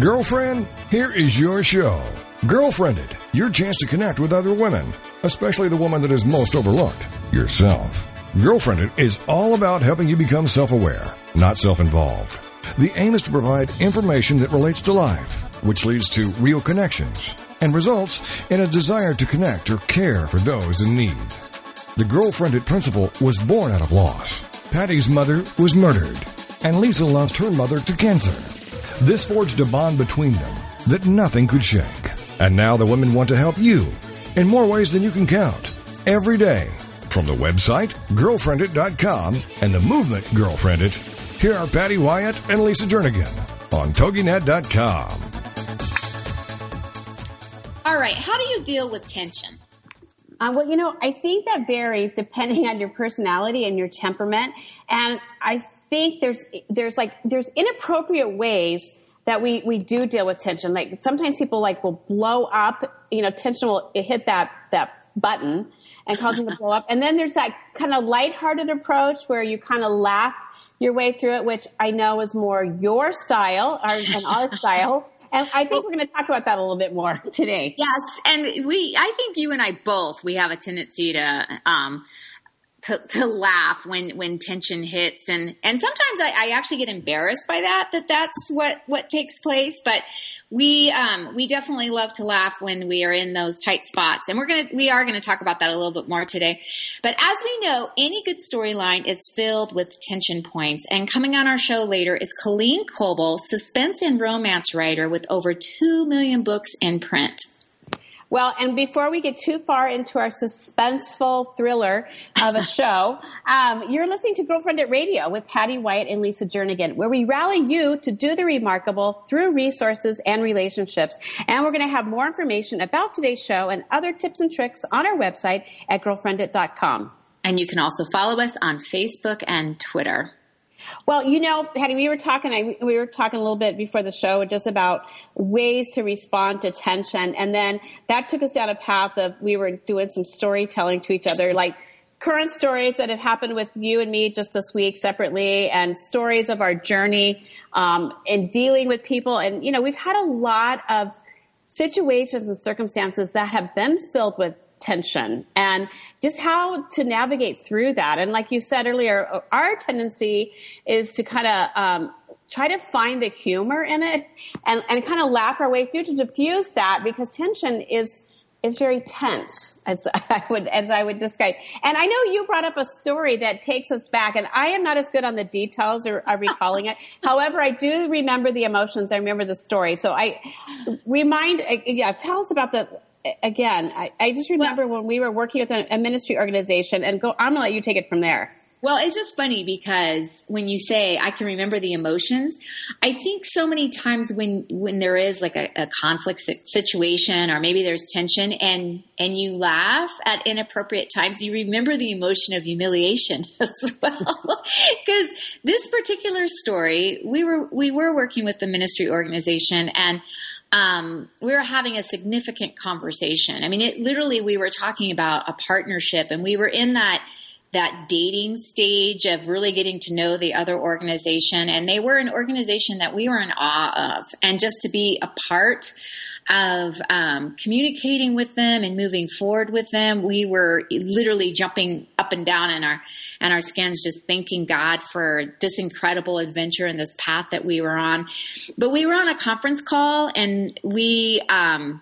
Girlfriend, here is your show. Girlfriendit, your chance to connect with other women, especially the woman that is most overlooked, yourself. Girlfriendit is all about helping you become self aware, not self involved. The aim is to provide information that relates to life, which leads to real connections and results in a desire to connect or care for those in need. The Girlfriendit principle was born out of loss. Patty's mother was murdered, and Lisa lost her mother to cancer. This forged a bond between them that nothing could shake. And now the women want to help you in more ways than you can count. Every day. From the website, girlfriendit.com, and the movement Girlfriendit, here are Patty Wyatt and Lisa Jernigan on TogiNet.com. All right, how do you deal with tension? Uh, well, you know, I think that varies depending on your personality and your temperament. And I think there's, there's like, there's inappropriate ways that we, we do deal with tension. Like sometimes people like will blow up, you know, tension will hit that, that button and cause them to blow up. And then there's that kind of lighthearted approach where you kind of laugh your way through it, which I know is more your style our, and our style. And I think we're going to talk about that a little bit more today. Yes, and we, I think you and I both, we have a tendency to, um, to, to laugh when, when tension hits. And, and sometimes I, I actually get embarrassed by that, that that's what, what takes place. But we, um, we definitely love to laugh when we are in those tight spots. And we're going to, we are going to talk about that a little bit more today. But as we know, any good storyline is filled with tension points. And coming on our show later is Colleen Coble, suspense and romance writer with over 2 million books in print. Well, and before we get too far into our suspenseful thriller of a show, um, you're listening to Girlfriendit Radio with Patty Wyatt and Lisa Jernigan, where we rally you to do the remarkable through resources and relationships. And we're going to have more information about today's show and other tips and tricks on our website at girlfriendit.com. And you can also follow us on Facebook and Twitter. Well, you know, Patty, we were talking. I, we were talking a little bit before the show, just about ways to respond to tension, and then that took us down a path of we were doing some storytelling to each other, like current stories that had happened with you and me just this week separately, and stories of our journey um, in dealing with people. And you know, we've had a lot of situations and circumstances that have been filled with tension and just how to navigate through that. And like you said earlier, our tendency is to kind of um, try to find the humor in it and, and kind of laugh our way through to diffuse that because tension is is very tense as I would as I would describe. And I know you brought up a story that takes us back, and I am not as good on the details or, or recalling it. However, I do remember the emotions. I remember the story. So I remind, uh, yeah, tell us about the again, I, I just remember well, when we were working with a, a ministry organization and go, I'm going to let you take it from there. Well, it's just funny because when you say I can remember the emotions, I think so many times when when there is like a, a, conflict situation or maybe there's tension and and you laugh at inappropriate times, you remember the emotion of humiliation as well. Because this particular story, we were we were working with the ministry organization and um, we were having a significant conversation. I mean, it literally we were talking about a partnership, and we were in that that dating stage of really getting to know the other organization, and they were an organization that we were in awe of, and just to be a part of um, communicating with them and moving forward with them. We were literally jumping up and down in our and our skins, just thanking God for this incredible adventure and this path that we were on. But we were on a conference call, and we. Um,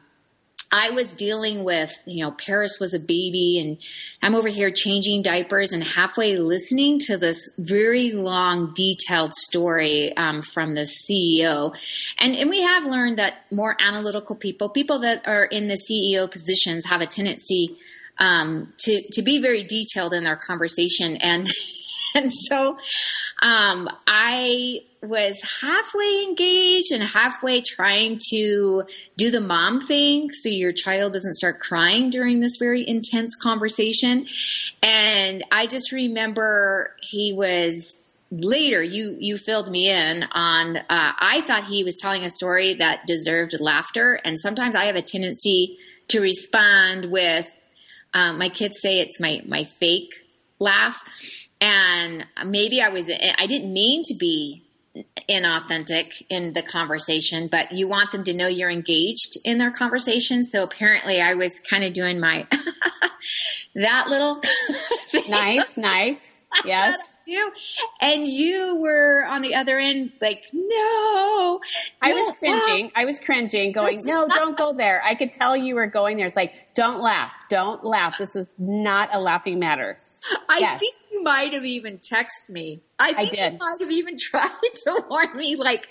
I was dealing with, you know, Paris was a baby and I'm over here changing diapers and halfway listening to this very long, detailed story um, from the CEO. And, and we have learned that more analytical people, people that are in the CEO positions have a tendency um, to, to be very detailed in their conversation. And, and so um, I was halfway engaged and halfway trying to do the mom thing so your child doesn't start crying during this very intense conversation. And I just remember he was later you you filled me in on uh, i thought he was telling a story that deserved laughter and sometimes i have a tendency to respond with um, my kids say it's my my fake laugh and maybe i was i didn't mean to be inauthentic in the conversation, but you want them to know you're engaged in their conversation. So apparently I was kind of doing my, that little. nice, nice. Yes. you. And you were on the other end, like, no. I was cringing. Laugh. I was cringing, going, no, don't go there. I could tell you were going there. It's like, don't laugh. Don't laugh. This is not a laughing matter. I yes. think you might have even texted me. I think I did. you might have even tried to warn me, like,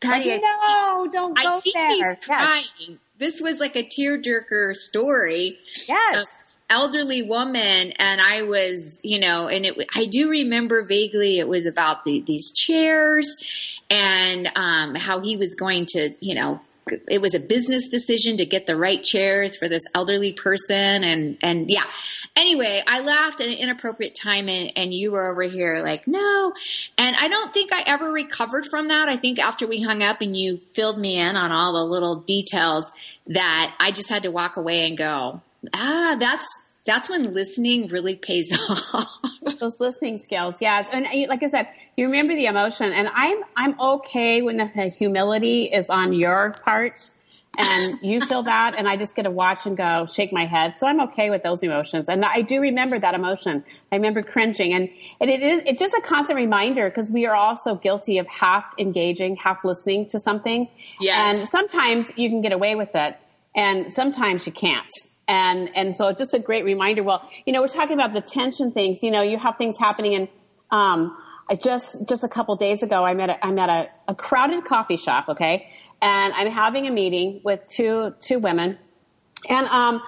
Patty, like, no, don't go there. Yes. This was like a tearjerker story. Yes elderly woman and I was, you know, and it, I do remember vaguely it was about the, these chairs and, um, how he was going to, you know, it was a business decision to get the right chairs for this elderly person and and yeah. Anyway i laughed at an inappropriate time and, and you were over here like no. And i don't think i ever recovered from that. I think after we hung up and you filled me in on all the little details that i just had to walk away and go ah, that's that's when listening really pays off. Those listening skills, yes. And uh, like I said, you remember the emotion, and I'm I'm okay when the humility is on your part, and you feel that, and I just get to watch and go shake my head. So I'm okay with those emotions, and I do remember that emotion. I remember cringing, and, and it is it's just a constant reminder because we are all so guilty of half engaging, half listening to something. Yes. and sometimes you can get away with it, and sometimes you can't and and so just a great reminder. Well, you know, we're talking about the tension things. You know, you have things happening, and um, I just just a couple days ago, I'm at a, I'm at a, a crowded coffee shop, okay, and I'm having a meeting with two two women, and um,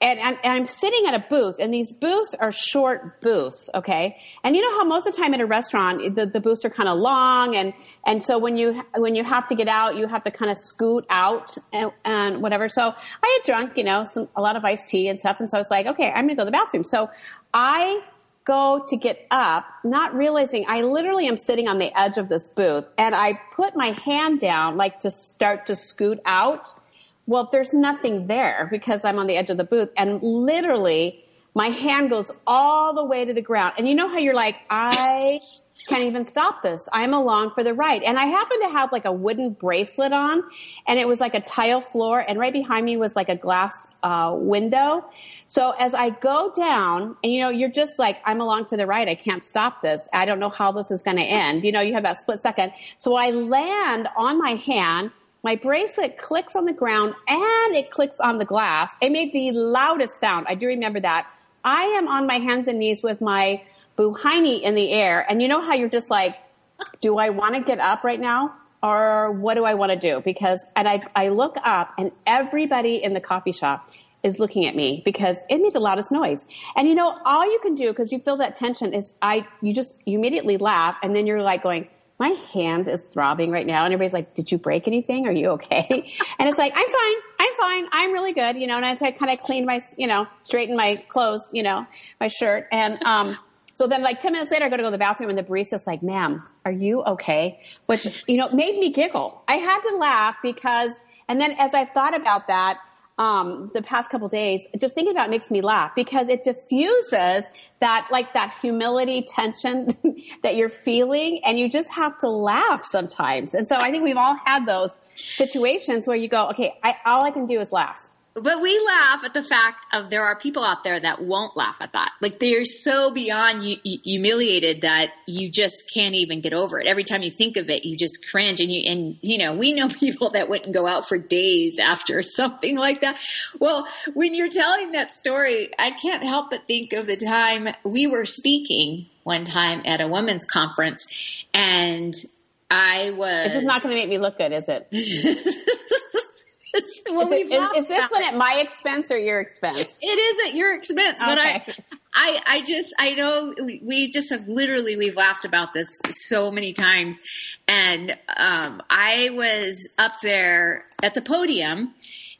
and, and, and, I'm sitting at a booth, and these booths are short booths, okay? And you know how most of the time at a restaurant, the, the booths are kind of long, and, and so when you, when you have to get out, you have to kind of scoot out and, and whatever. So I had drunk, you know, some, a lot of iced tea and stuff, and so I was like, okay, I'm gonna go to the bathroom. So I go to get up, not realizing I literally am sitting on the edge of this booth, and I put my hand down, like to start to scoot out well, there's nothing there because I'm on the edge of the booth and literally my hand goes all the way to the ground. And you know how you're like, I can't even stop this. I'm along for the ride. And I happen to have like a wooden bracelet on and it was like a tile floor and right behind me was like a glass uh, window. So as I go down and you know, you're just like, I'm along for the ride. I can't stop this. I don't know how this is going to end. You know, you have that split second. So I land on my hand my bracelet clicks on the ground and it clicks on the glass. It made the loudest sound. I do remember that. I am on my hands and knees with my buhini in the air. And you know how you're just like, do I want to get up right now? Or what do I want to do? Because, and I, I look up and everybody in the coffee shop is looking at me because it made the loudest noise. And you know, all you can do because you feel that tension is I, you just, you immediately laugh and then you're like going, my hand is throbbing right now. And everybody's like, did you break anything? Are you okay? And it's like, I'm fine. I'm fine. I'm really good. You know, and I kind of cleaned my, you know, straightened my clothes, you know, my shirt. And, um, so then like 10 minutes later, I go to go to the bathroom and the barista's like, ma'am, are you okay? Which, you know, made me giggle. I had to laugh because, and then as I thought about that, um, the past couple days, just thinking about makes me laugh because it diffuses that, like that humility tension that you're feeling and you just have to laugh sometimes. And so I think we've all had those situations where you go, okay, I, all I can do is laugh. But we laugh at the fact of there are people out there that won't laugh at that. Like they're so beyond humiliated that you just can't even get over it. Every time you think of it, you just cringe. And you, and you know, we know people that wouldn't go out for days after something like that. Well, when you're telling that story, I can't help but think of the time we were speaking one time at a women's conference and I was. This is not going to make me look good, is it? well, is, is, is, this one at my expense or your expense? It is at your expense, but okay. I, I, I just, I know we just have literally, we've laughed about this so many times. And, um, I was up there at the podium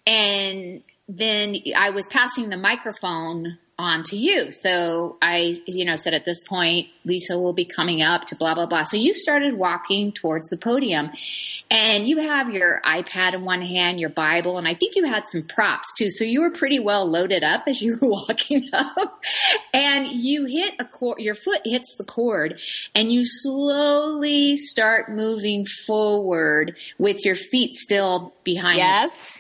and then I was passing the microphone on to you. So I, you know, said at this point, Lisa will be coming up to blah, blah, blah. So you started walking towards the podium and you have your iPad in one hand, your Bible, and I think you had some props too. So you were pretty well loaded up as you were walking up and you hit a cord, your foot hits the cord and you slowly start moving forward with your feet still behind yes.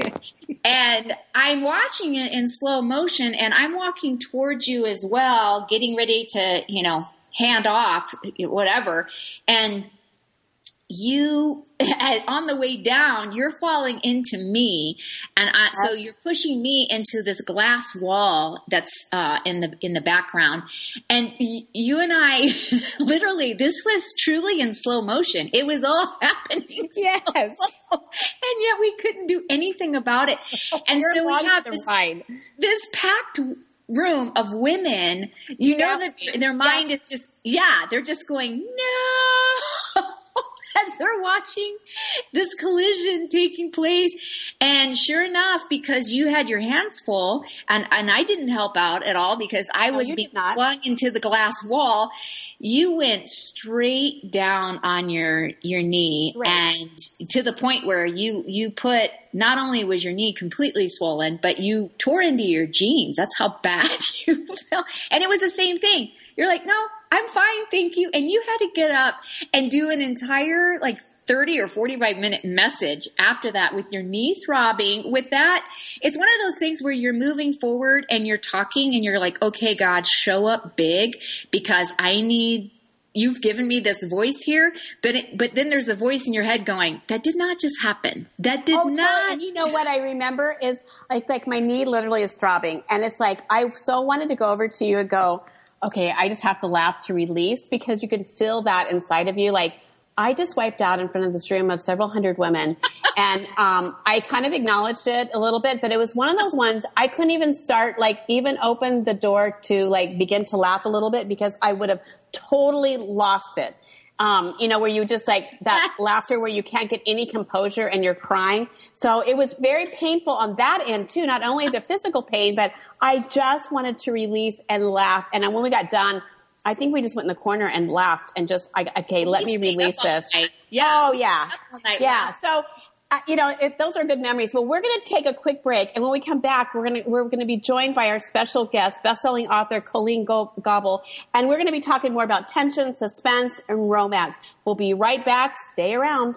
And I'm watching it in slow motion and I'm walking towards you as well, getting ready to, you know, hand off, whatever. And you on the way down you're falling into me. And I, so you're pushing me into this glass wall that's uh, in the in the background. And y- you and I literally this was truly in slow motion. It was all happening yes. and yet we couldn't do anything about it. And so we have this, this packed room of women, you know that their mind yes. is just, yeah, they're just going, no. As they're watching this collision taking place. And sure enough, because you had your hands full and, and I didn't help out at all because I no, was being flung into the glass wall you went straight down on your your knee. Right. and to the point where you you put not only was your knee completely swollen but you tore into your jeans. That's how bad you felt. And it was the same thing. You're like no i'm fine thank you. And you had to get up and do an entire like 30 or 45 minute message after that with your knee throbbing with that it's one of those things where you're moving forward and you're talking and you're like okay god show up big because i need you've given me this voice here but it, but then there's a voice in your head going that did not just happen. That did oh, not and you know what i remember is like like my knee literally is throbbing and it's like i so wanted to go over to you and go okay i just have to laugh to release because you can feel that inside of you like I just wiped out in front of this room of several hundred women. and um, I kind of acknowledged it a little bit, but it was one of those ones I couldn't even start, like, even open the door to, like, begin to laugh a little bit because I would have totally lost it. Um, you know, where you just like that laughter where you can't get any composure and you're crying. So it was very painful on that end too, not only the physical pain, but I just wanted to release and laugh. And when we got done, I think we just went in the corner and laughed and just, okay, let me release this. Yeah. Oh, yeah. Yeah. So, uh, you know, it, those are good memories. Well, we're going to take a quick break, and when we come back, we're going to we're going to be joined by our special guest, best-selling author Colleen Go- Coble, and we're going to be talking more about tension, suspense, and romance. We'll be right back. Stay around.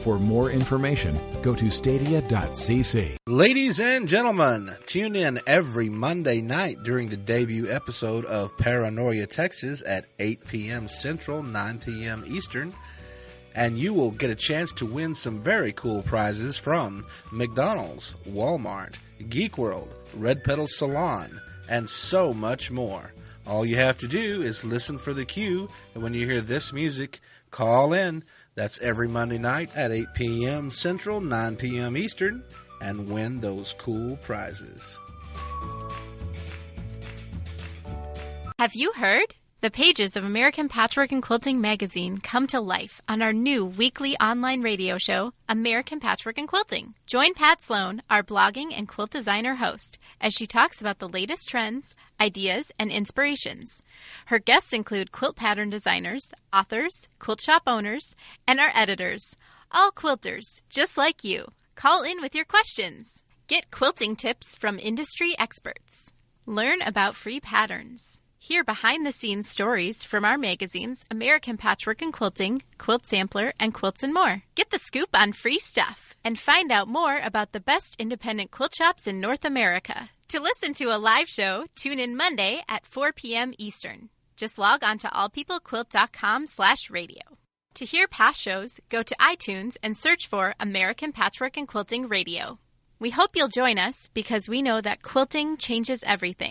For more information, go to stadia.cc. Ladies and gentlemen, tune in every Monday night during the debut episode of Paranoia Texas at 8 p.m. Central, 9 p.m. Eastern, and you will get a chance to win some very cool prizes from McDonald's, Walmart, Geek World, Red Pedal Salon, and so much more. All you have to do is listen for the cue, and when you hear this music, call in that's every Monday night at 8 p.m. Central, 9 p.m. Eastern, and win those cool prizes. Have you heard? The pages of American Patchwork and Quilting magazine come to life on our new weekly online radio show, American Patchwork and Quilting. Join Pat Sloan, our blogging and quilt designer host, as she talks about the latest trends, ideas, and inspirations. Her guests include quilt pattern designers, authors, quilt shop owners, and our editors, all quilters, just like you. Call in with your questions. Get quilting tips from industry experts. Learn about free patterns. Hear behind the scenes stories from our magazines American Patchwork and Quilting, Quilt Sampler, and Quilts and More. Get the scoop on free stuff and find out more about the best independent quilt shops in North America. To listen to a live show, tune in Monday at 4 p.m. Eastern. Just log on to allpeoplequilt.com slash radio. To hear past shows, go to iTunes and search for American Patchwork and Quilting Radio. We hope you'll join us because we know that quilting changes everything.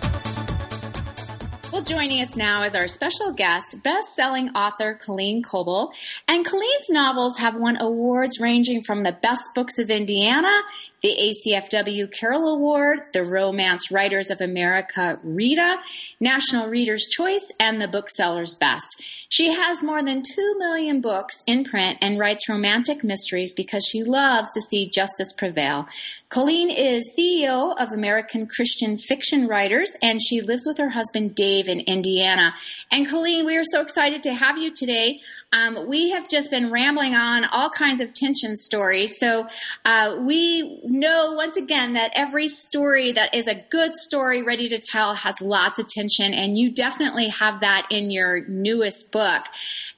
Joining us now is our special guest, best-selling author Colleen Coble. And Colleen's novels have won awards ranging from the Best Books of Indiana, the ACFW Carol Award, the Romance Writers of America Rita, National Reader's Choice, and the Bookseller's Best. She has more than 2 million books in print and writes romantic mysteries because she loves to see justice prevail. Colleen is CEO of American Christian Fiction Writers, and she lives with her husband Dave in Indiana. And Colleen, we are so excited to have you today. Um, we have just been rambling on all kinds of tension stories. So uh, we know once again that every story that is a good story ready to tell has lots of tension, and you definitely have that in your newest book.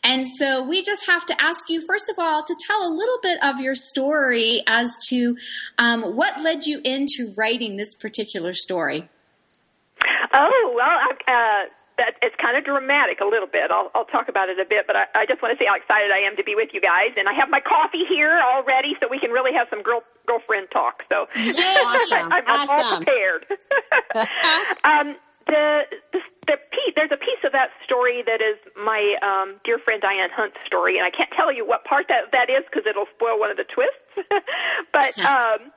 And so we just have to ask you, first of all, to tell a little bit of your story as to um, what led you into writing this particular story. Oh well, uh, that it's kind of dramatic a little bit. I'll I'll talk about it a bit, but I, I just want to say how excited I am to be with you guys, and I have my coffee here already, so we can really have some girl girlfriend talk. So yeah, awesome. I, I'm awesome. all prepared. um, the, the the piece there's a piece of that story that is my um, dear friend Diane Hunt's story, and I can't tell you what part that that is because it'll spoil one of the twists. but um,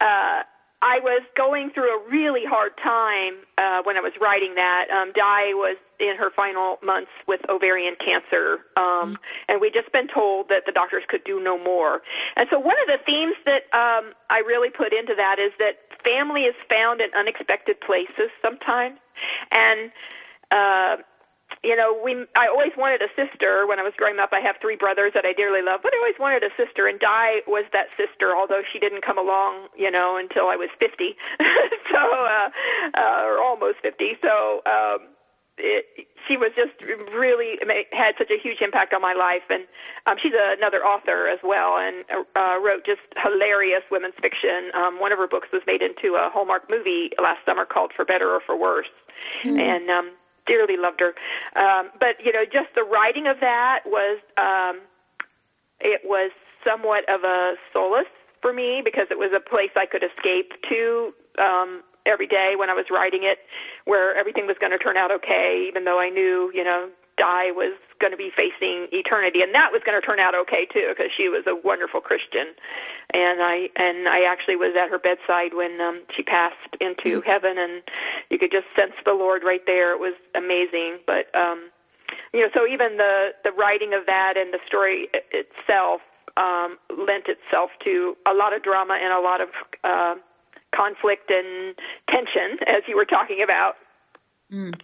uh, I was going through a really hard time uh, when I was writing that. Um, Di was in her final months with ovarian cancer, um, mm-hmm. and we'd just been told that the doctors could do no more. And so, one of the themes that um, I really put into that is that family is found in unexpected places sometimes, and uh, you know, we I always wanted a sister when I was growing up. I have three brothers that I dearly love, but I always wanted a sister and Di was that sister, although she didn't come along, you know, until I was 50. so uh uh or almost 50. So um it, she was just really had such a huge impact on my life, and um, she's another author as well, and uh, wrote just hilarious women's fiction. Um, one of her books was made into a Hallmark movie last summer called For Better or for Worse, mm. and um, dearly loved her. Um, but you know, just the writing of that was um, it was somewhat of a solace for me because it was a place I could escape to um, every day when I was writing it, where everything was going to turn out okay, even though I knew, you know, Di was going to be facing eternity, and that was going to turn out okay too, because she was a wonderful Christian, and I and I actually was at her bedside when um, she passed into mm-hmm. heaven, and you could just sense the Lord right there. It was amazing, but um, you know, so even the the writing of that and the story itself um, lent itself to a lot of drama and a lot of uh, conflict and tension, as you were talking about. Mm.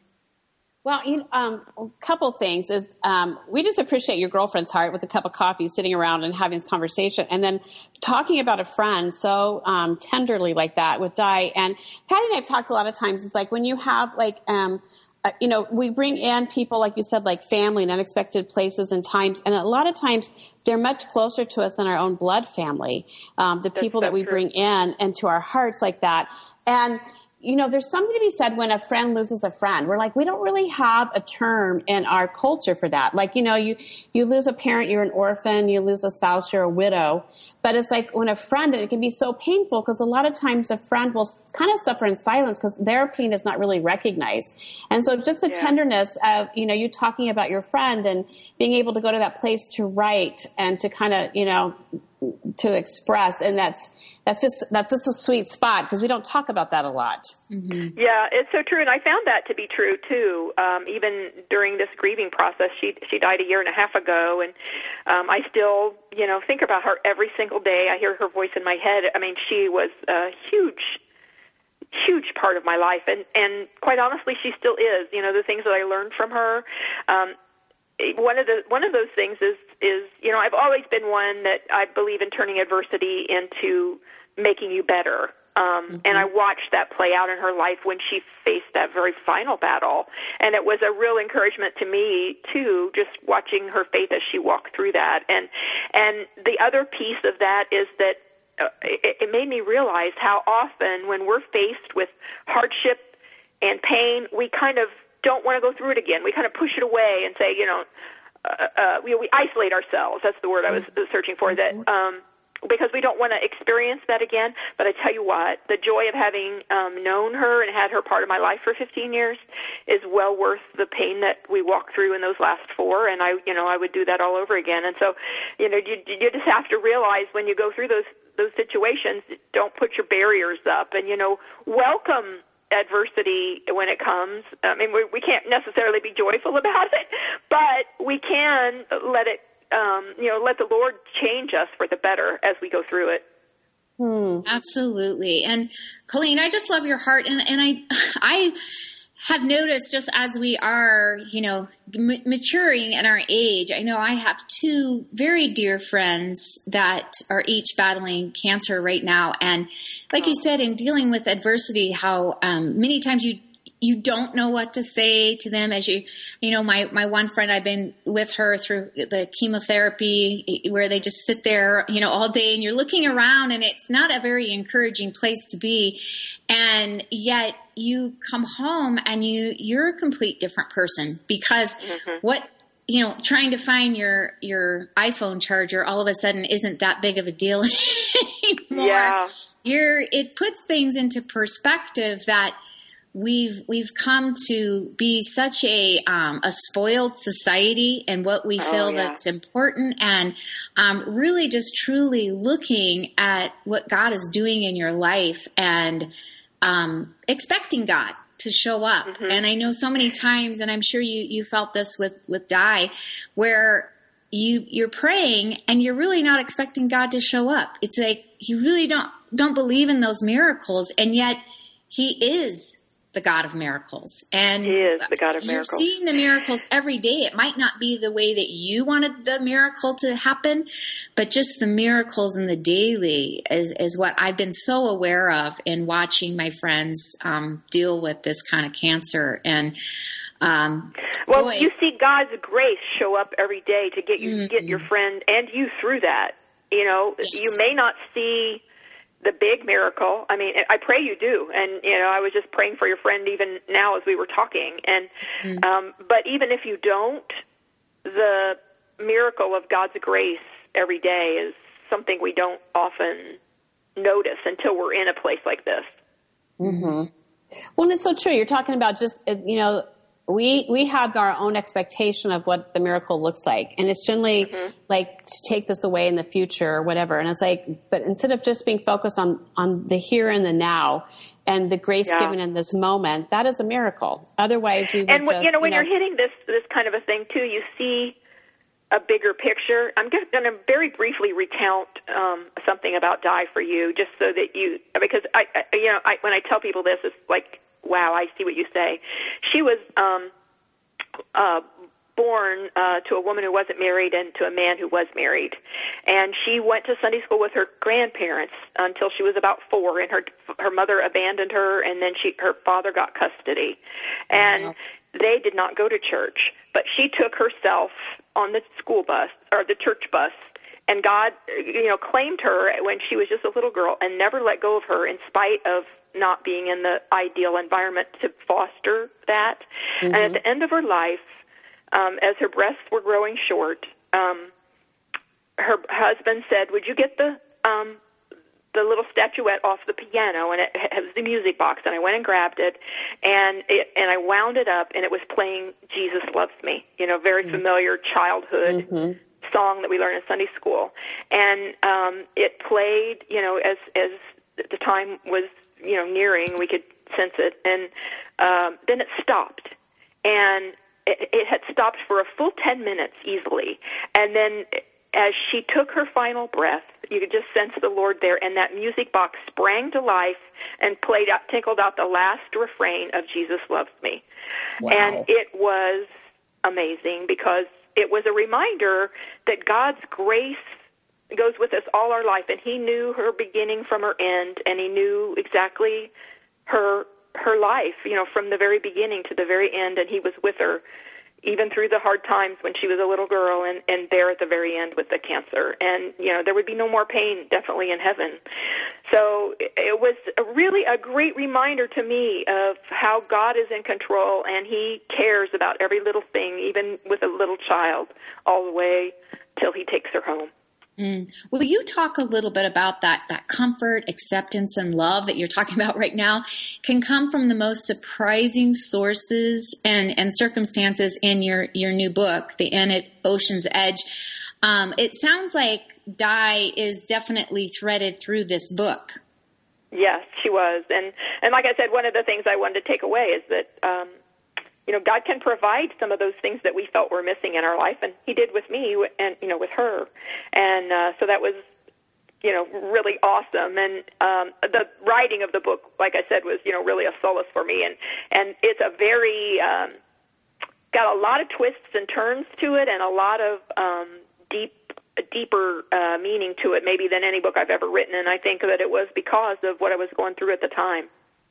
Well, you um, a couple things is um, we just appreciate your girlfriend's heart with a cup of coffee, sitting around and having this conversation, and then talking about a friend so um, tenderly like that with Di. And Patty and I have talked a lot of times. It's like when you have like. Um, uh, you know, we bring in people, like you said, like family in unexpected places and times. And a lot of times they're much closer to us than our own blood family. Um, the people that we true. bring in into our hearts like that. And you know, there's something to be said when a friend loses a friend. We're like, we don't really have a term in our culture for that. Like, you know, you, you lose a parent, you're an orphan, you lose a spouse, you're a widow. But it's like when a friend, and it can be so painful because a lot of times a friend will kind of suffer in silence because their pain is not really recognized. And so just the yeah. tenderness of, you know, you talking about your friend and being able to go to that place to write and to kind of, you know, to express. And that's, that's just that's just a sweet spot because we don't talk about that a lot. Mm-hmm. Yeah, it's so true, and I found that to be true too. Um, even during this grieving process, she she died a year and a half ago, and um, I still you know think about her every single day. I hear her voice in my head. I mean, she was a huge huge part of my life and and quite honestly she still is you know the things that i learned from her um one of the one of those things is is you know I've always been one that I believe in turning adversity into making you better. Um, mm-hmm. And I watched that play out in her life when she faced that very final battle, and it was a real encouragement to me too, just watching her faith as she walked through that. And and the other piece of that is that uh, it, it made me realize how often when we're faced with hardship and pain, we kind of don't want to go through it again. We kind of push it away and say, you know, uh, uh, we, we isolate ourselves. That's the word I was mm-hmm. searching for. That mm-hmm. um, because we don't want to experience that again. But I tell you what, the joy of having um, known her and had her part of my life for 15 years is well worth the pain that we walked through in those last four. And I, you know, I would do that all over again. And so, you know, you, you just have to realize when you go through those those situations, don't put your barriers up, and you know, welcome adversity when it comes. I mean, we, we can't necessarily be joyful about it, but we can let it, um, you know, let the Lord change us for the better as we go through it. Hmm. Absolutely. And Colleen, I just love your heart. And, and I, I, have noticed just as we are, you know, m- maturing in our age, I know I have two very dear friends that are each battling cancer right now. And like you said, in dealing with adversity, how um, many times you you don't know what to say to them as you you know my my one friend I've been with her through the chemotherapy where they just sit there you know all day and you're looking around and it's not a very encouraging place to be and yet you come home and you you're a complete different person because mm-hmm. what you know trying to find your your iphone charger all of a sudden isn't that big of a deal anymore yeah. you're it puts things into perspective that we've we've come to be such a um, a spoiled society and what we oh, feel oh, yeah. that's important and um, really just truly looking at what God is doing in your life and um, expecting God to show up. Mm-hmm. And I know so many times, and I'm sure you you felt this with with Di, where you you're praying and you're really not expecting God to show up. It's like you really don't don't believe in those miracles, and yet He is the God of miracles. And He is the God of miracles. You're seeing the miracles every day. It might not be the way that you wanted the miracle to happen, but just the miracles in the daily is, is what I've been so aware of in watching my friends um, deal with this kind of cancer. And um, well, boy, you see God's grace show up every day to get you mm-hmm. get your friend and you through that. You know, yes. you may not see the big miracle. I mean, I pray you do. And you know, I was just praying for your friend even now as we were talking. And mm-hmm. um, but even if you don't, the miracle of God's grace every day is something we don't often notice until we're in a place like this. Mm-hmm. Well, it's so true. You're talking about just you know we we have our own expectation of what the miracle looks like and it's generally mm-hmm. like to take this away in the future or whatever and it's like but instead of just being focused on on the here and the now and the grace yeah. given in this moment that is a miracle otherwise we would and just, you know when you are hitting this this kind of a thing too you see a bigger picture i'm just going to very briefly recount um something about Di for you just so that you because i, I you know I, when i tell people this it's like wow, I see what you say. She was um, uh, born uh, to a woman who wasn't married and to a man who was married, and she went to Sunday school with her grandparents until she was about four, and her her mother abandoned her, and then she her father got custody, and. Wow. They did not go to church, but she took herself on the school bus or the church bus and God, you know, claimed her when she was just a little girl and never let go of her in spite of not being in the ideal environment to foster that. Mm-hmm. And at the end of her life, um, as her breasts were growing short, um, her husband said, "Would you get the um, the little statuette off the piano and it has the music box and I went and grabbed it and it and I wound it up and it was playing Jesus loves me you know very mm-hmm. familiar childhood mm-hmm. song that we learn in Sunday school and um it played you know as as the time was you know nearing we could sense it. And um then it stopped. And it, it had stopped for a full 10 minutes easily. And then as she took her final breath, you could just sense the Lord there, and that music box sprang to life and played out, tinkled out the last refrain of "Jesus loves me," wow. and it was amazing because it was a reminder that God's grace goes with us all our life, and He knew her beginning from her end, and He knew exactly her her life, you know, from the very beginning to the very end, and He was with her even through the hard times when she was a little girl and and there at the very end with the cancer. And you know there would be no more pain definitely in heaven. So it was really a great reminder to me of how God is in control and he cares about every little thing even with a little child all the way till he takes her home Mm. Will you talk a little bit about that that comfort, acceptance, and love that you're talking about right now can come from the most surprising sources and, and circumstances in your, your new book, The Inn at Ocean's Edge. Um, it sounds like Di is definitely threaded through this book. Yes, she was, and and like I said, one of the things I wanted to take away is that um, you know, God can provide some of those things that we felt were missing in our life, and He did with me, and you know, with her, and uh, so that was, you know, really awesome. And um, the writing of the book, like I said, was you know really a solace for me, and and it's a very um, got a lot of twists and turns to it, and a lot of um, deep deeper uh, meaning to it maybe than any book I've ever written and I think that it was because of what I was going through at the time.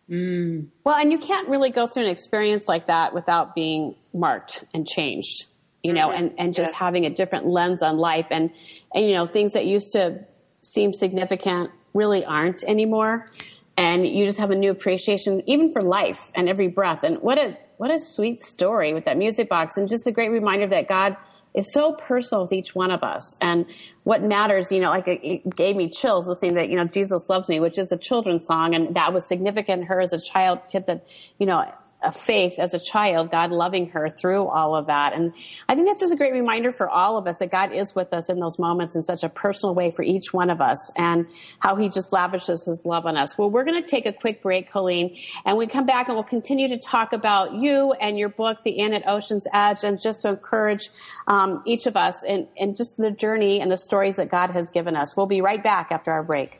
Mm. Well, and you can't really go through an experience like that without being marked and changed, you know, mm-hmm. and, and just yeah. having a different lens on life. And, and, you know, things that used to seem significant really aren't anymore. And you just have a new appreciation, even for life and every breath. And what a, what a sweet story with that music box and just a great reminder that God – is so personal with each one of us. And what matters, you know, like it, gave me chills listening that, you know, Jesus loves me, which is a children's song. And that was significant. Her as a child, kid that, you know, a faith as a child, God loving her through all of that. And I think that's just a great reminder for all of us that God is with us in those moments in such a personal way for each one of us and how he just lavishes his love on us. Well, we're going to take a quick break, Colleen, and we come back and we'll continue to talk about you and your book, The Inn at Ocean's Edge, and just to encourage um, each of us and, just the journey and the stories that God has given us. We'll be right back after our break.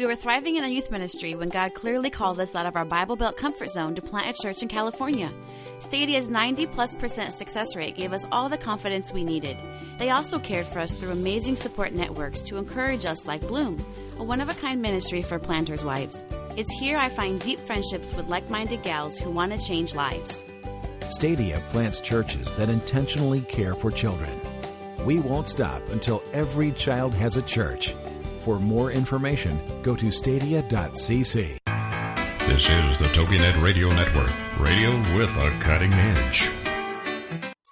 We were thriving in a youth ministry when God clearly called us out of our Bible Belt comfort zone to plant a church in California. Stadia's 90 plus percent success rate gave us all the confidence we needed. They also cared for us through amazing support networks to encourage us, like Bloom, a one of a kind ministry for planters' wives. It's here I find deep friendships with like minded gals who want to change lives. Stadia plants churches that intentionally care for children. We won't stop until every child has a church. For more information, go to stadia.cc. This is the TogiNet Radio Network, radio with a cutting edge.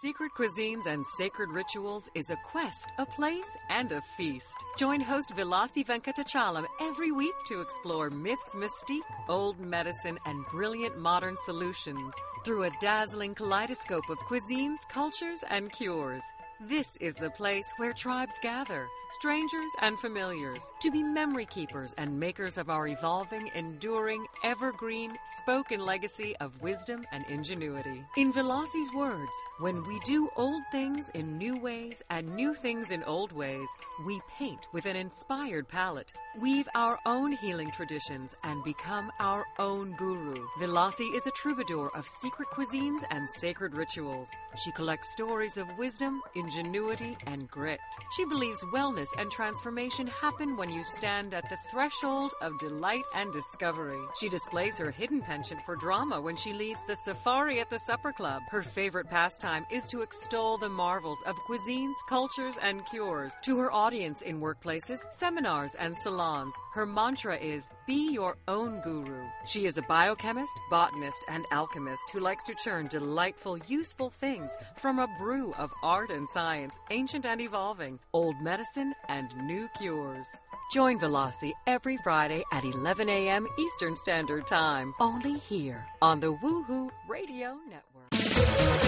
Secret cuisines and sacred rituals is a quest, a place, and a feast. Join host Vilasi Venkatachalam every week to explore myths, mystique, old medicine, and brilliant modern solutions through a dazzling kaleidoscope of cuisines, cultures, and cures. This is the place where tribes gather, strangers and familiars, to be memory keepers and makers of our evolving, enduring, evergreen, spoken legacy of wisdom and ingenuity. In Velasi's words, when we do old things in new ways and new things in old ways, we paint with an inspired palette, weave our own healing traditions, and become our own guru. Velasi is a troubadour of secret cuisines and sacred rituals. She collects stories of wisdom, ingenuity, and grit. She believes wellness and transformation happen when you stand at the threshold of delight and discovery. She displays her hidden penchant for drama when she leads the safari at the supper club. Her favorite pastime is to extol the marvels of cuisines, cultures, and cures. To her audience in workplaces, seminars, and salons, her mantra is be your own guru. She is a biochemist, botanist, and alchemist who likes to churn delightful, useful things from a brew of art and science, ancient and evolving, old medicine, and new cures. Join Velasi every Friday at 11 a.m. Eastern Standard Time, only here on the Woohoo Radio Network.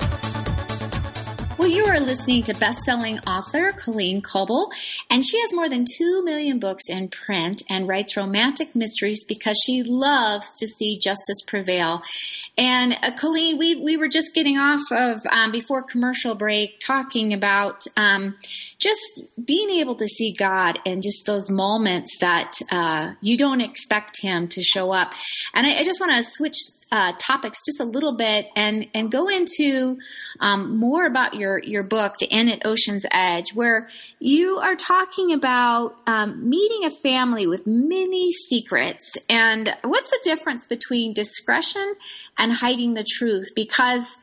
Well, you are listening to best-selling author Colleen Coble, and she has more than 2 million books in print and writes romantic mysteries because she loves to see justice prevail. And uh, Colleen, we, we were just getting off of, um, before commercial break, talking about um, just being able to see God and just those moments that uh, you don't expect Him to show up. And I, I just want to switch uh, topics just a little bit and and go into um, more about your your book, The Inn at Ocean's Edge, where you are talking about um, meeting a family with many secrets. And what's the difference between discretion and hiding the truth? Because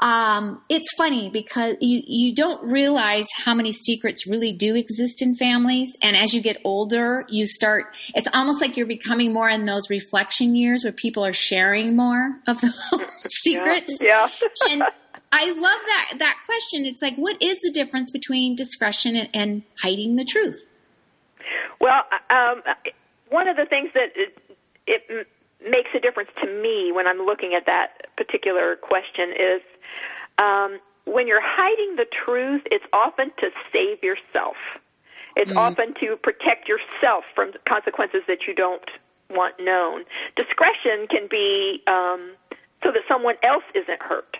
um, it's funny because you, you don't realize how many secrets really do exist in families. And as you get older, you start, it's almost like you're becoming more in those reflection years where people are sharing more of the secrets. Yeah. yeah. and I love that, that question. It's like, what is the difference between discretion and, and hiding the truth? Well, um, one of the things that it, it makes a difference to me when I'm looking at that particular question is um, when you're hiding the truth, it's often to save yourself. It's mm-hmm. often to protect yourself from consequences that you don't want known. Discretion can be um, so that someone else isn't hurt.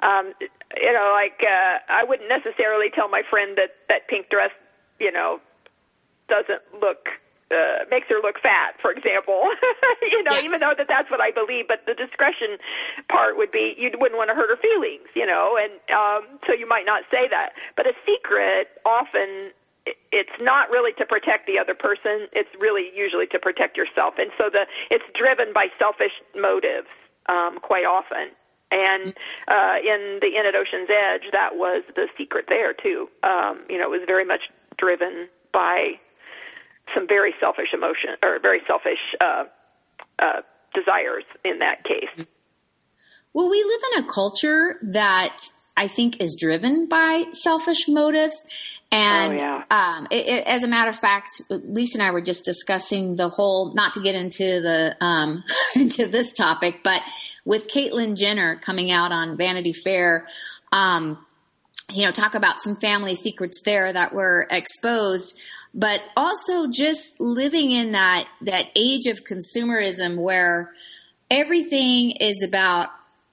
Um, you know, like uh, I wouldn't necessarily tell my friend that that pink dress, you know, doesn't look uh, makes her look fat, for example. you know, yeah. even though that that's what I believe, but the discretion part would be you wouldn't want to hurt her feelings, you know, and um, so you might not say that. But a secret often it's not really to protect the other person it's really usually to protect yourself and so the it's driven by selfish motives um quite often and uh in the inn at ocean's edge that was the secret there too um you know it was very much driven by some very selfish emotion or very selfish uh, uh, desires in that case. Well, we live in a culture that I think is driven by selfish motives. And oh, yeah. um, it, it, as a matter of fact, Lisa and I were just discussing the whole, not to get into the um, into this topic, but with Caitlyn Jenner coming out on Vanity Fair, um, you know, talk about some family secrets there that were exposed but also just living in that that age of consumerism where everything is about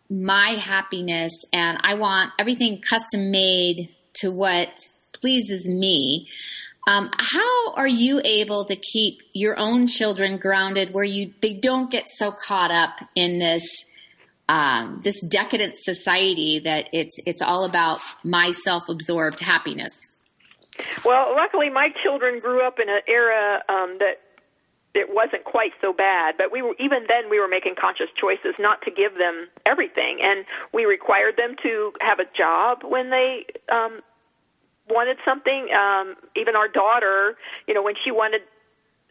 my happiness and I want everything custom made to what pleases me. Um, how are you able to keep your own children grounded where you they don't get so caught up in this um, this decadent society that it's it's all about my self absorbed happiness? Well, luckily, my children grew up in an era um, that it wasn't quite so bad. But we were even then we were making conscious choices not to give them everything, and we required them to have a job when they um, wanted something. Um, even our daughter, you know, when she wanted.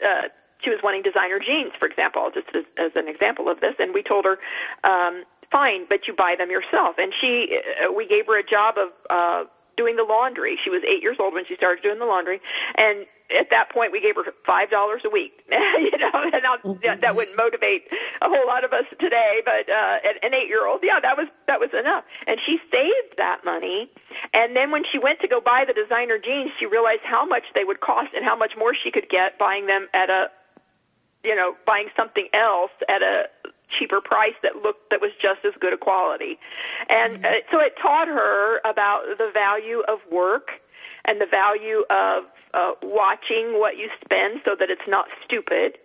Uh, she was wanting designer jeans, for example, just as, as an example of this, and we told her, um, "Fine, but you buy them yourself." And she, uh, we gave her a job of uh, doing the laundry. She was eight years old when she started doing the laundry, and at that point we gave her five dollars a week. you know, and mm-hmm. that wouldn't motivate a whole lot of us today, but uh, an eight year old, yeah, that was that was enough. And she saved that money, and then when she went to go buy the designer jeans, she realized how much they would cost and how much more she could get buying them at a you know, buying something else at a cheaper price that looked that was just as good a quality. And mm-hmm. uh, so it taught her about the value of work and the value of uh, watching what you spend so that it's not stupid.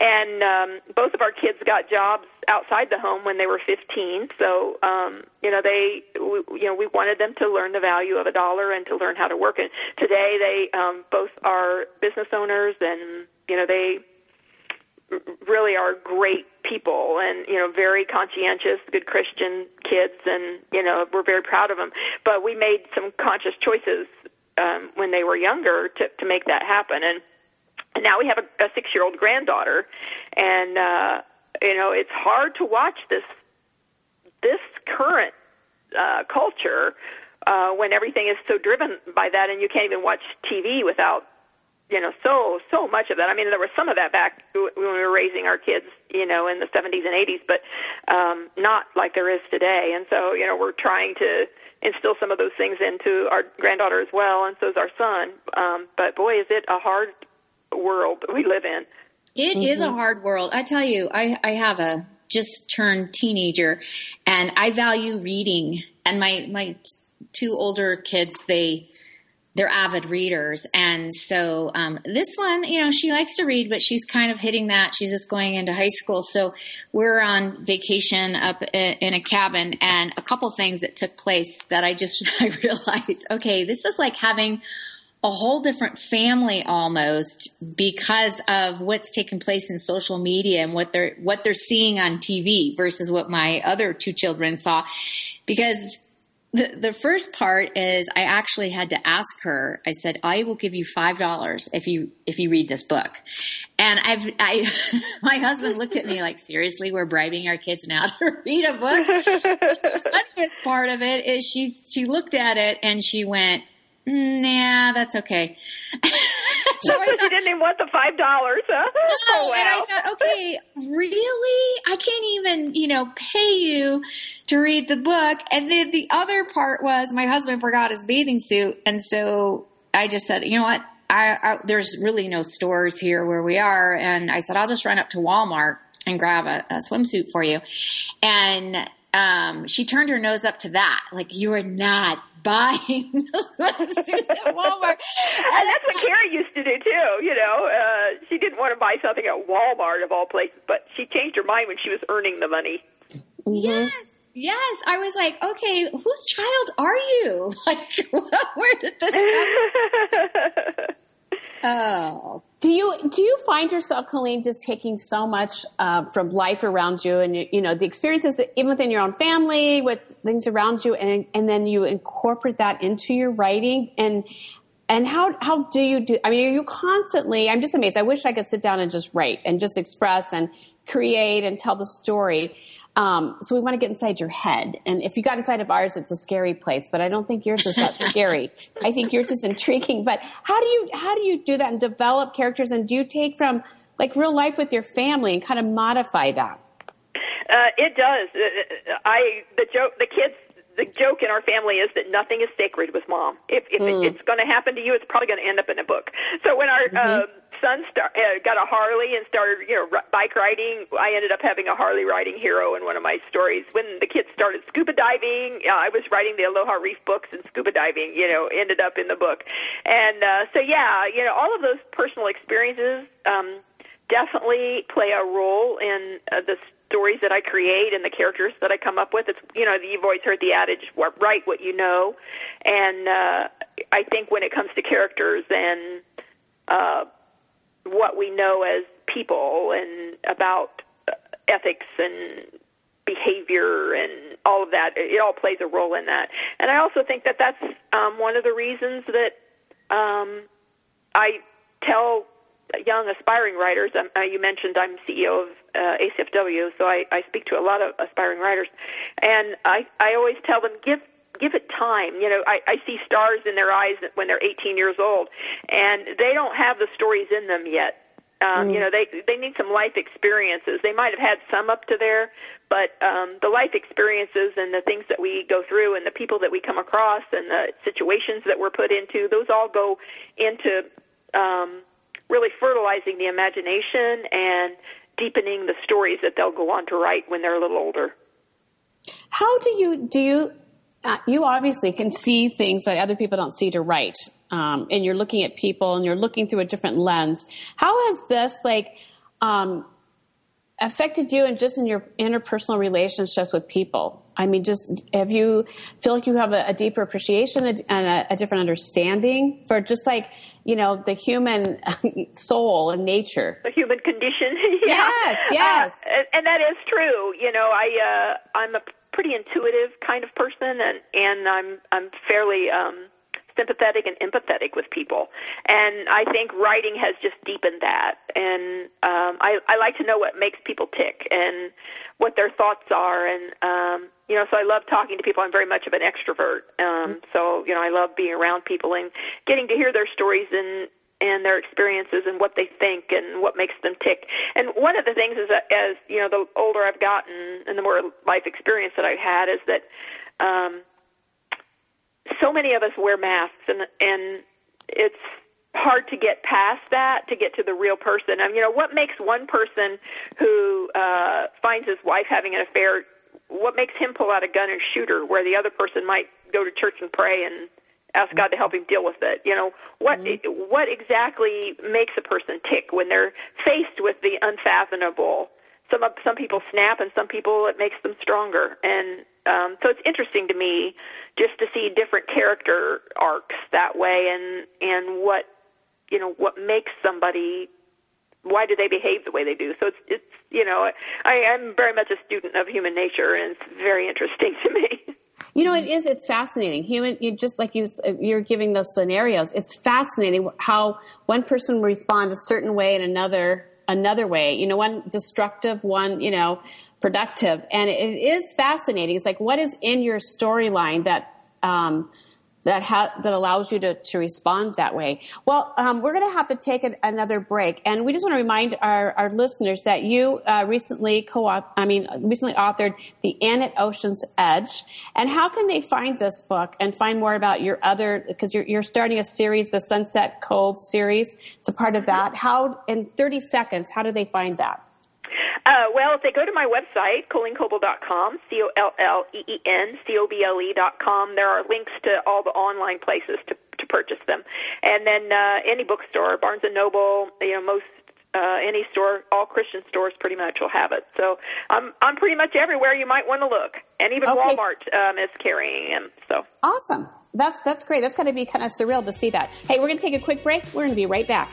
And um, both of our kids got jobs outside the home when they were 15. So um, you know they we, you know we wanted them to learn the value of a dollar and to learn how to work. And today they um, both are business owners and you know they really are great people and you know very conscientious good christian kids and you know we're very proud of them but we made some conscious choices um when they were younger to to make that happen. And, now we have a, a six year old granddaughter and uh you know it's hard to watch this this current uh culture uh when everything is so driven by that and you can't even watch tv without you know, so so much of that. I mean, there was some of that back when we were raising our kids, you know, in the 70s and 80s, but um, not like there is today. And so, you know, we're trying to instill some of those things into our granddaughter as well, and so is our son. Um, but boy, is it a hard world that we live in. It mm-hmm. is a hard world. I tell you, I, I have a just turned teenager, and I value reading. And my my two older kids, they they're avid readers. And so um, this one, you know, she likes to read, but she's kind of hitting that. She's just going into high school. So we're on vacation up in a cabin, and a couple things that took place that I just I realized, okay, this is like having a whole different family almost because of what's taking place in social media and what they're what they're seeing on TV versus what my other two children saw because the, the first part is I actually had to ask her. I said, "I will give you five dollars if you if you read this book." And I've I my husband looked at me like, "Seriously, we're bribing our kids now to read a book." the funniest part of it is she she looked at it and she went, "Nah, that's okay." so I thought, didn't even want the five dollars, huh? No, oh, wow. and I thought, okay, really? I can't even, you know, pay you to read the book. And then the other part was my husband forgot his bathing suit, and so I just said, you know what? I, I, there's really no stores here where we are, and I said I'll just run up to Walmart and grab a, a swimsuit for you. And um, she turned her nose up to that, like you are not buying a swimsuit at Walmart. and that's what Carrie used to do too. You know, uh, she didn't want to buy something at Walmart of all places, but she changed her mind when she was earning the money. Mm-hmm. Yes. Yes, I was like, okay, whose child are you? Like, where did this come? Oh, do you do you find yourself, Colleen, just taking so much uh, from life around you, and you, you, know the experiences even within your own family, with things around you, and and then you incorporate that into your writing, and and how how do you do? I mean, are you constantly? I'm just amazed. I wish I could sit down and just write and just express and create and tell the story. Um, so we want to get inside your head. And if you got inside of ours, it's a scary place, but I don't think yours is that scary. I think yours is intriguing. But how do you, how do you do that and develop characters? And do you take from like real life with your family and kind of modify that? Uh, it does. Uh, uh, I, the joke, the kids, the joke in our family is that nothing is sacred with mom. If, if mm. it, it's going to happen to you, it's probably going to end up in a book. So when our, mm-hmm. uh, son start, uh, got a Harley and started, you know, r- bike riding. I ended up having a Harley riding hero in one of my stories. When the kids started scuba diving, uh, I was writing the Aloha Reef books, and scuba diving, you know, ended up in the book. And uh, so, yeah, you know, all of those personal experiences um, definitely play a role in uh, the stories that I create and the characters that I come up with. It's you know you've always heard the adage write what you know, and uh, I think when it comes to characters and uh, what we know as people and about uh, ethics and behavior and all of that. It all plays a role in that. And I also think that that's um, one of the reasons that um, I tell young aspiring writers. Um, uh, you mentioned I'm CEO of uh, ACFW, so I, I speak to a lot of aspiring writers, and I I always tell them give give it time. You know, I, I see stars in their eyes when they're 18 years old, and they don't have the stories in them yet. Um, mm. You know, they they need some life experiences. They might have had some up to there, but um, the life experiences and the things that we go through, and the people that we come across, and the situations that we're put into, those all go into um, really fertilizing the imagination and deepening the stories that they'll go on to write when they're a little older. How do you do you uh, you obviously can see things that other people don't see to write, um, and you're looking at people and you're looking through a different lens. How has this like um, affected you and just in your interpersonal relationships with people? I mean, just have you feel like you have a, a deeper appreciation and a, a, different understanding for just like you know the human soul and nature, the human condition? yeah. Yes, yes, uh, and that is true. You know, I uh, I'm a pretty intuitive kind of person, and and I'm I'm fairly um, sympathetic and empathetic with people. And I think writing has just deepened that. And um, I, I like to know what makes people tick and what their thoughts are. And um, you know, so I love talking to people. I'm very much of an extrovert. Um, mm-hmm. So you know, I love being around people and getting to hear their stories and and their experiences and what they think and what makes them tick. And one of the things is that as you know, the older I've gotten and the more life experience that I've had, is that um, so many of us wear masks, and and it's hard to get past that to get to the real person. I mean, you know, what makes one person who uh, finds his wife having an affair? What makes him pull out a gun and shoot her, where the other person might go to church and pray and ask God to help him deal with it. You know, what mm-hmm. what exactly makes a person tick when they're faced with the unfathomable? Some some people snap, and some people it makes them stronger. And um, so it's interesting to me just to see different character arcs that way, and and what you know what makes somebody why do they behave the way they do? So it's it's you know I I'm very much a student of human nature, and it's very interesting to me. You know, it is. It's fascinating. Human, you just like you, you're giving those scenarios. It's fascinating how one person will respond a certain way and another another way. You know, one destructive, one you know productive, and it is fascinating. It's like what is in your storyline that um, that ha- that allows you to, to respond that way. Well, um, we're going to have to take an, another break, and we just want to remind our, our listeners that you uh, recently co I mean, recently authored "The at Ocean's Edge," and how can they find this book and find more about your other? Because you're, you're starting a series, the Sunset Cove series. It's a part of that. How in 30 seconds? How do they find that? Uh, well, if they go to my website, ColleenCoble.com, C-O-L-L-E-E-N-C-O-B-L-E dot com, there are links to all the online places to, to purchase them. And then uh, any bookstore, Barnes & Noble, you know, most uh, any store, all Christian stores pretty much will have it. So I'm I'm pretty much everywhere you might want to look, and even okay. Walmart um, is carrying them. So awesome! That's that's great. That's going to be kind of surreal to see that. Hey, we're going to take a quick break. We're going to be right back.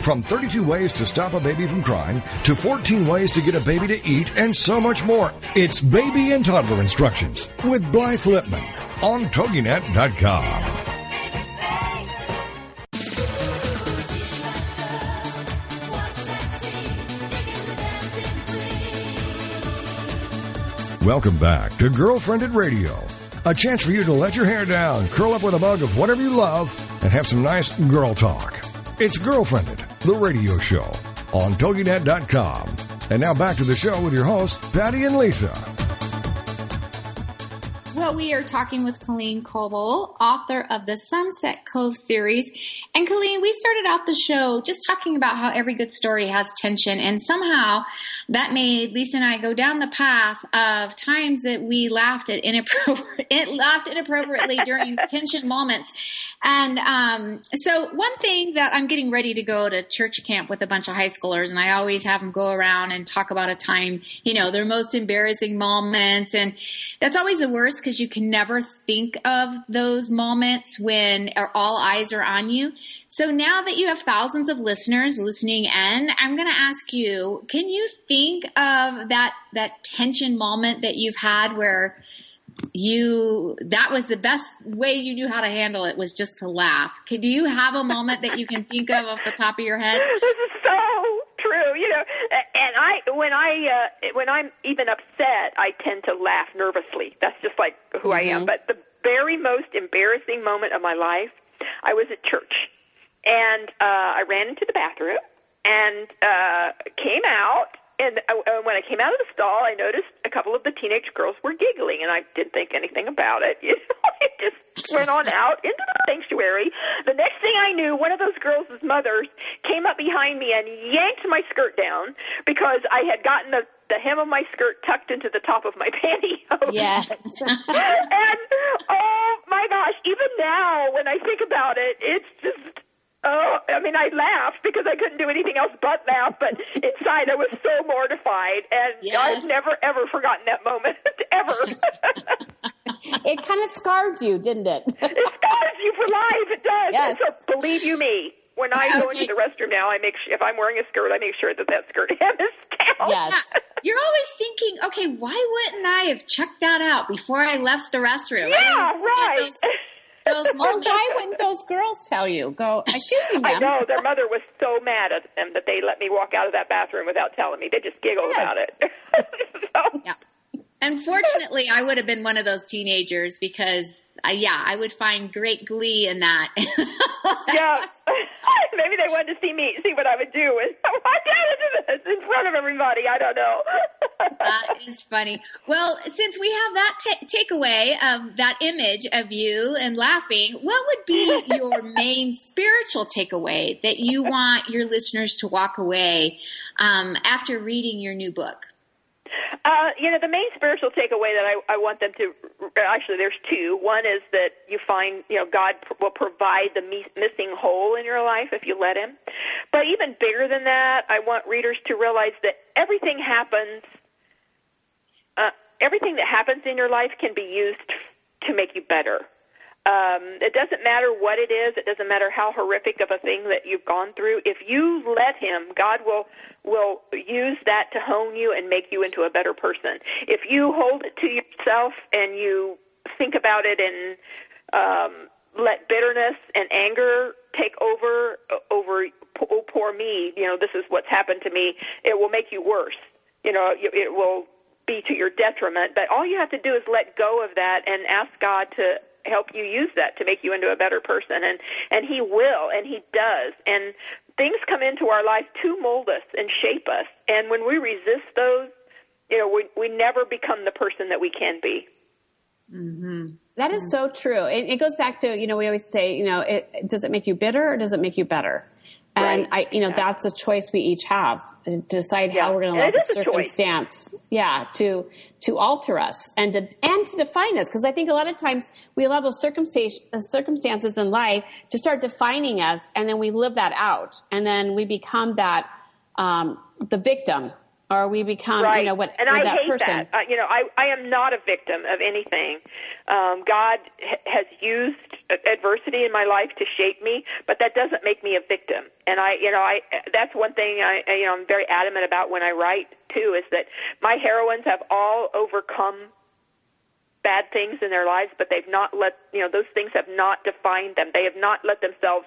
From 32 ways to stop a baby from crying to 14 ways to get a baby to eat and so much more. It's Baby and Toddler Instructions with Blythe Lipman on TogiNet.com. Welcome back to Girlfriendit Radio. A chance for you to let your hair down, curl up with a mug of whatever you love, and have some nice girl talk. It's Girlfriendit, the radio show on TogiNet.com. And now back to the show with your hosts, Patty and Lisa. Well, we are talking with Colleen Coble, author of the Sunset Cove series. And Colleen, we started off the show just talking about how every good story has tension, and somehow that made Lisa and I go down the path of times that we laughed at inappropriate, laughed inappropriately during tension moments. And um, so, one thing that I'm getting ready to go to church camp with a bunch of high schoolers, and I always have them go around and talk about a time, you know, their most embarrassing moments, and that's always the worst because you can never think of those moments when all eyes are on you. So now that you have thousands of listeners listening in, I'm going to ask you, can you think of that, that tension moment that you've had where you, that was the best way you knew how to handle it was just to laugh. do you have a moment that you can think of off the top of your head? This is so true, you know. And I, when I, uh, when I'm even upset, I tend to laugh nervously. That's just like who mm-hmm. I am. Mm-hmm. But the very most embarrassing moment of my life, I was at church, and uh, I ran into the bathroom and uh, came out and uh, when I came out of the stall, I noticed a couple of the teenage girls were giggling, and I didn't think anything about it. You know, I just went on out into the sanctuary. The next thing I knew, one of those girls' mothers came up behind me and yanked my skirt down because I had gotten the the hem of my skirt tucked into the top of my pantyhose. Yes. and oh my gosh, even now when I think about it, it's just Oh, I mean, I laughed because I couldn't do anything else but laugh, but inside I was so mortified, and yes. I've never ever forgotten that moment ever. it kind of scarred you, didn't it? it scars you for life. It does. Yes. So believe you me, when I go into the restroom now, I make sure, if I'm wearing a skirt, I make sure that that skirt hem is down. Yes. Yeah. You're always thinking, okay, why wouldn't I have checked that out before I left the restroom? Yeah, I mean, right. Those, those moments. why wouldn't those girls tell you? Go, uh, excuse me, ma'am. I know their mother was so mad at them that they let me walk out of that bathroom without telling me. They just giggled yes. about it. so. Yeah. Unfortunately, I would have been one of those teenagers because, uh, yeah, I would find great glee in that. yeah, maybe they wanted to see me, see what I would do, and walk out into this in front of everybody. I don't know. that is funny. Well, since we have that t- takeaway of that image of you and laughing, what would be your main spiritual takeaway that you want your listeners to walk away um, after reading your new book? Uh, you know, the main spiritual takeaway that I, I want them to actually, there's two. One is that you find, you know, God will provide the missing hole in your life if you let Him. But even bigger than that, I want readers to realize that everything happens. Uh, everything that happens in your life can be used to make you better. Um, it doesn't matter what it is. It doesn't matter how horrific of a thing that you've gone through. If you let Him, God will will use that to hone you and make you into a better person. If you hold it to yourself and you think about it and um, let bitterness and anger take over over oh poor me, you know this is what's happened to me. It will make you worse. You know it will be to your detriment. But all you have to do is let go of that and ask God to help you use that to make you into a better person and and he will and he does. And things come into our life to mold us and shape us. And when we resist those you know we we never become the person that we can be. Mm-hmm. that is so true. It, it, goes back to you know we always say you know it, does it make you bitter or does it make you better and right. I, you know, yeah. that's a choice we each have to decide yeah. how we're going to let the circumstance, yeah, to to alter us and to and to define us. Because I think a lot of times we allow those circumstances circumstances in life to start defining us, and then we live that out, and then we become that um, the victim or we become right. you know what and I that hate person. that. Uh, you know, I I am not a victim of anything. Um, God h- has used adversity in my life to shape me, but that doesn't make me a victim. And I, you know, I that's one thing I you know I'm very adamant about when I write too is that my heroines have all overcome bad things in their lives, but they've not let you know those things have not defined them. They have not let themselves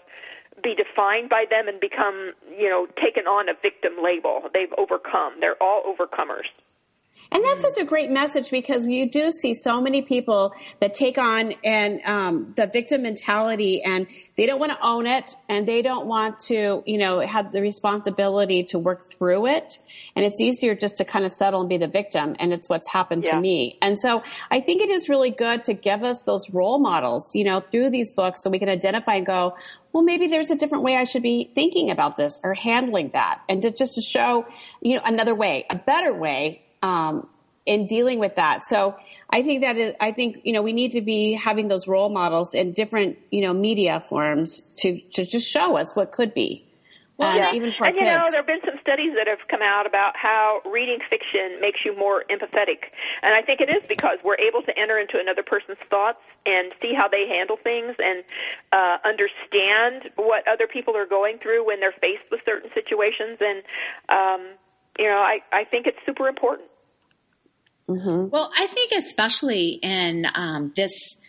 be defined by them and become, you know, taken on a victim label. They've overcome. They're all overcomers. And that's such a great message because you do see so many people that take on and um, the victim mentality, and they don't want to own it, and they don't want to, you know, have the responsibility to work through it. And it's easier just to kind of settle and be the victim, and it's what's happened yeah. to me. And so I think it is really good to give us those role models, you know, through these books, so we can identify and go, well, maybe there's a different way I should be thinking about this or handling that, and to just to show, you know, another way, a better way um, in dealing with that. So I think that is, I think, you know, we need to be having those role models in different, you know, media forms to, to just show us what could be. Well, yeah. even for and you know, there have been some studies that have come out about how reading fiction makes you more empathetic, and I think it is because we're able to enter into another person's thoughts and see how they handle things and uh, understand what other people are going through when they're faced with certain situations. And um, you know, I I think it's super important. Mm-hmm. Well, I think especially in um, this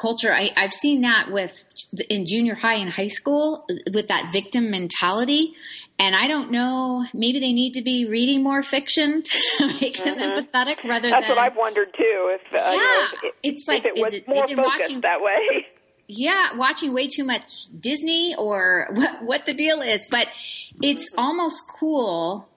culture, I, have seen that with in junior high and high school with that victim mentality. And I don't know, maybe they need to be reading more fiction to make them mm-hmm. empathetic rather That's than. what I've wondered too. If uh, yeah, you know, if, it's like it is it more they've been watching that way? Yeah, watching way too much Disney or what, what the deal is, but it's mm-hmm. almost cool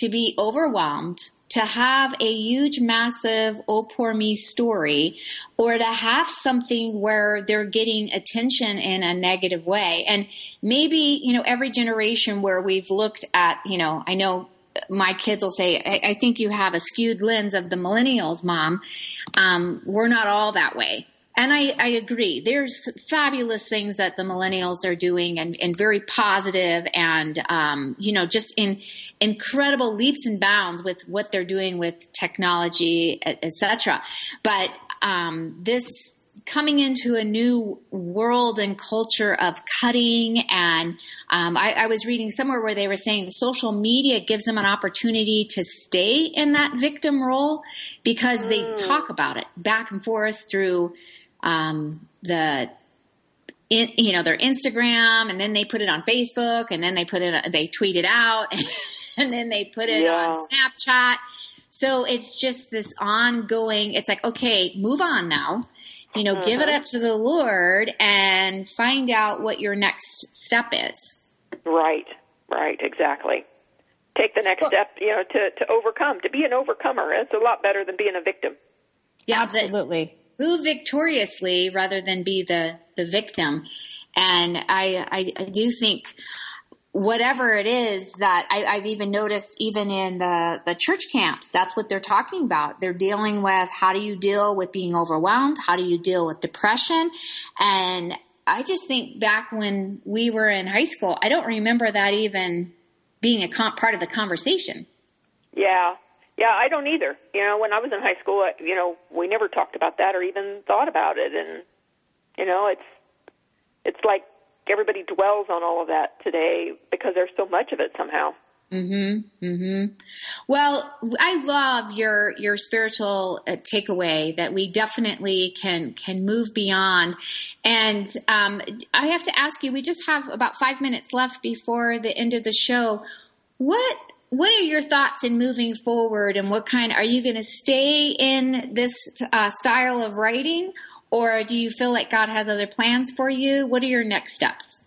to be overwhelmed to have a huge, massive, oh, poor me story, or to have something where they're getting attention in a negative way. And maybe, you know, every generation where we've looked at, you know, I know my kids will say, I, I think you have a skewed lens of the millennials, mom. Um, we're not all that way. And I, I, agree. There's fabulous things that the millennials are doing and, and very positive and, um, you know, just in incredible leaps and bounds with what they're doing with technology, etc. But um, this coming into a new world and culture of cutting and um, I, I, was reading somewhere where they were saying social media gives them an opportunity to stay in that victim role because they mm. talk about it back and forth through um, the in, you know their Instagram, and then they put it on Facebook, and then they put it they tweet it out, and then they put it yeah. on Snapchat. So it's just this ongoing. It's like okay, move on now. You know, give it mm-hmm. up to the Lord and find out what your next step is. Right. Right. Exactly. Take the next well, step. You know, to to overcome. To be an overcomer. It's a lot better than being a victim. Yeah, absolutely move victoriously rather than be the the victim. And I I, I do think whatever it is that I, have even noticed even in the, the church camps, that's what they're talking about. They're dealing with how do you deal with being overwhelmed? How do you deal with depression? And I just think back when we were in high school, I don't remember that even being a comp, part of the conversation. Yeah, yeah, I don't either. You know, when I was in high school, you know, we never talked about that or even thought about it, and you know, it's it's like everybody dwells on all of that today because there's so much of it somehow. Mhm. Mhm. Well, I love your your spiritual uh, takeaway that we definitely can can move beyond. And um, I have to ask you, we just have about five minutes left before the end of the show. What what are your thoughts in moving forward and what kind are you going to stay in this uh, style of writing or do you feel like God has other plans for you? What are your next steps?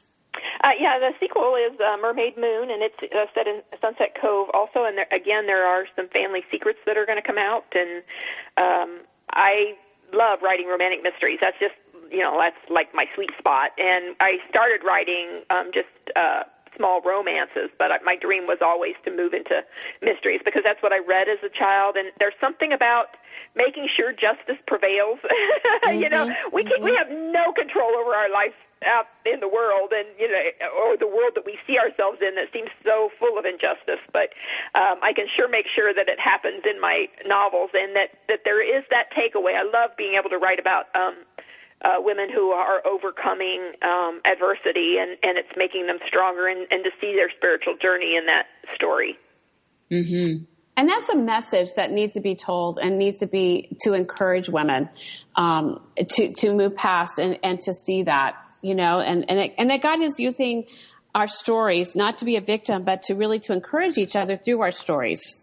Uh, yeah, the sequel is uh, Mermaid Moon, and it's uh, set in Sunset Cove also. And there, again, there are some family secrets that are going to come out. And um, I love writing romantic mysteries. That's just, you know, that's like my sweet spot. And I started writing um, just uh, small romances, but my dream was always to move into mysteries because that's what I read as a child. And there's something about making sure justice prevails. mm-hmm, you know, we can, mm-hmm. we have no control over our life out in the world and you know or the world that we see ourselves in that seems so full of injustice but um I can sure make sure that it happens in my novels and that that there is that takeaway I love being able to write about um uh, women who are overcoming um, adversity and, and it's making them stronger and, and to see their spiritual journey in that story. Mm-hmm. And that's a message that needs to be told and needs to be to encourage women um, to to move past and, and to see that you know and and, it, and that God is using our stories not to be a victim but to really to encourage each other through our stories.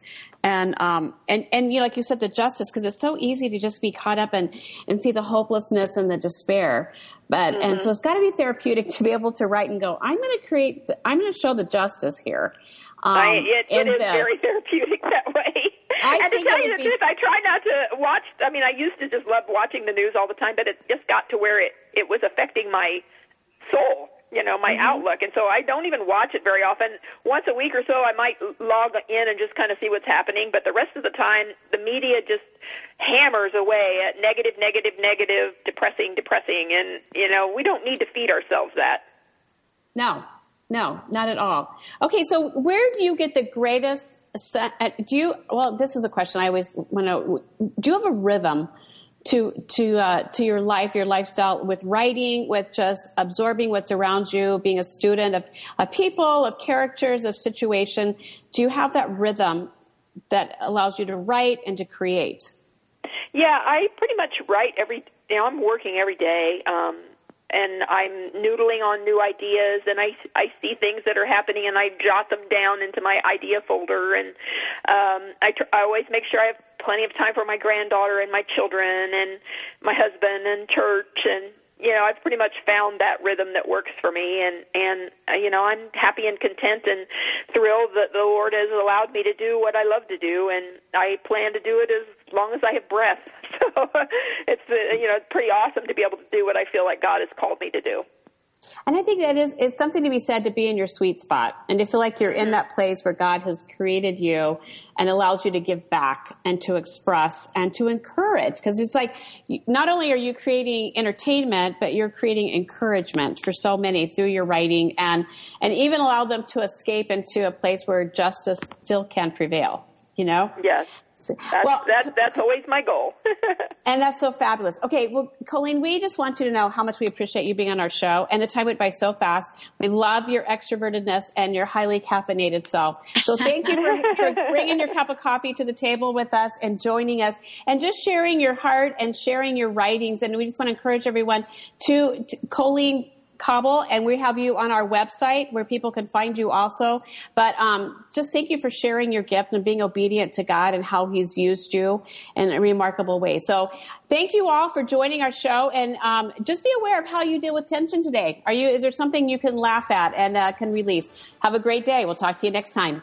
And um and and you know like you said the justice because it's so easy to just be caught up and and see the hopelessness and the despair. But mm-hmm. and so it's got to be therapeutic to be able to write and go i'm going to create the, i'm going to show the justice here um, I, it, it is this. very therapeutic that way I and to tell you the be... truth, I try not to watch. I mean, I used to just love watching the news all the time, but it just got to where it it was affecting my soul you know my mm-hmm. outlook and so i don't even watch it very often once a week or so i might log in and just kind of see what's happening but the rest of the time the media just hammers away at negative negative negative depressing depressing and you know we don't need to feed ourselves that no no not at all okay so where do you get the greatest do you well this is a question i always want to do you have a rhythm to to uh, to your life, your lifestyle, with writing, with just absorbing what's around you, being a student of, of people, of characters, of situation. Do you have that rhythm that allows you to write and to create? Yeah, I pretty much write every. You know, I'm working every day. Um, and I'm noodling on new ideas and I I see things that are happening and I jot them down into my idea folder and um I tr- I always make sure I have plenty of time for my granddaughter and my children and my husband and church and you know I've pretty much found that rhythm that works for me and and uh, you know I'm happy and content and thrilled that the Lord has allowed me to do what I love to do and I plan to do it as long as I have breath so it's uh, you know it's pretty awesome to be able to do what I feel like God has called me to do. And I think that is it's something to be said to be in your sweet spot and to feel like you're in that place where God has created you and allows you to give back and to express and to encourage because it's like not only are you creating entertainment but you're creating encouragement for so many through your writing and and even allow them to escape into a place where justice still can prevail, you know? Yes. That's, well, that, that's always my goal. and that's so fabulous. Okay, well, Colleen, we just want you to know how much we appreciate you being on our show. And the time went by so fast. We love your extrovertedness and your highly caffeinated self. So thank you for, for bringing your cup of coffee to the table with us and joining us and just sharing your heart and sharing your writings. And we just want to encourage everyone to, to Colleen Coble, and we have you on our website where people can find you also. But um, just thank you for sharing your gift and being obedient to God and how He's used you in a remarkable way. So thank you all for joining our show, and um, just be aware of how you deal with tension today. Are you? Is there something you can laugh at and uh, can release? Have a great day. We'll talk to you next time.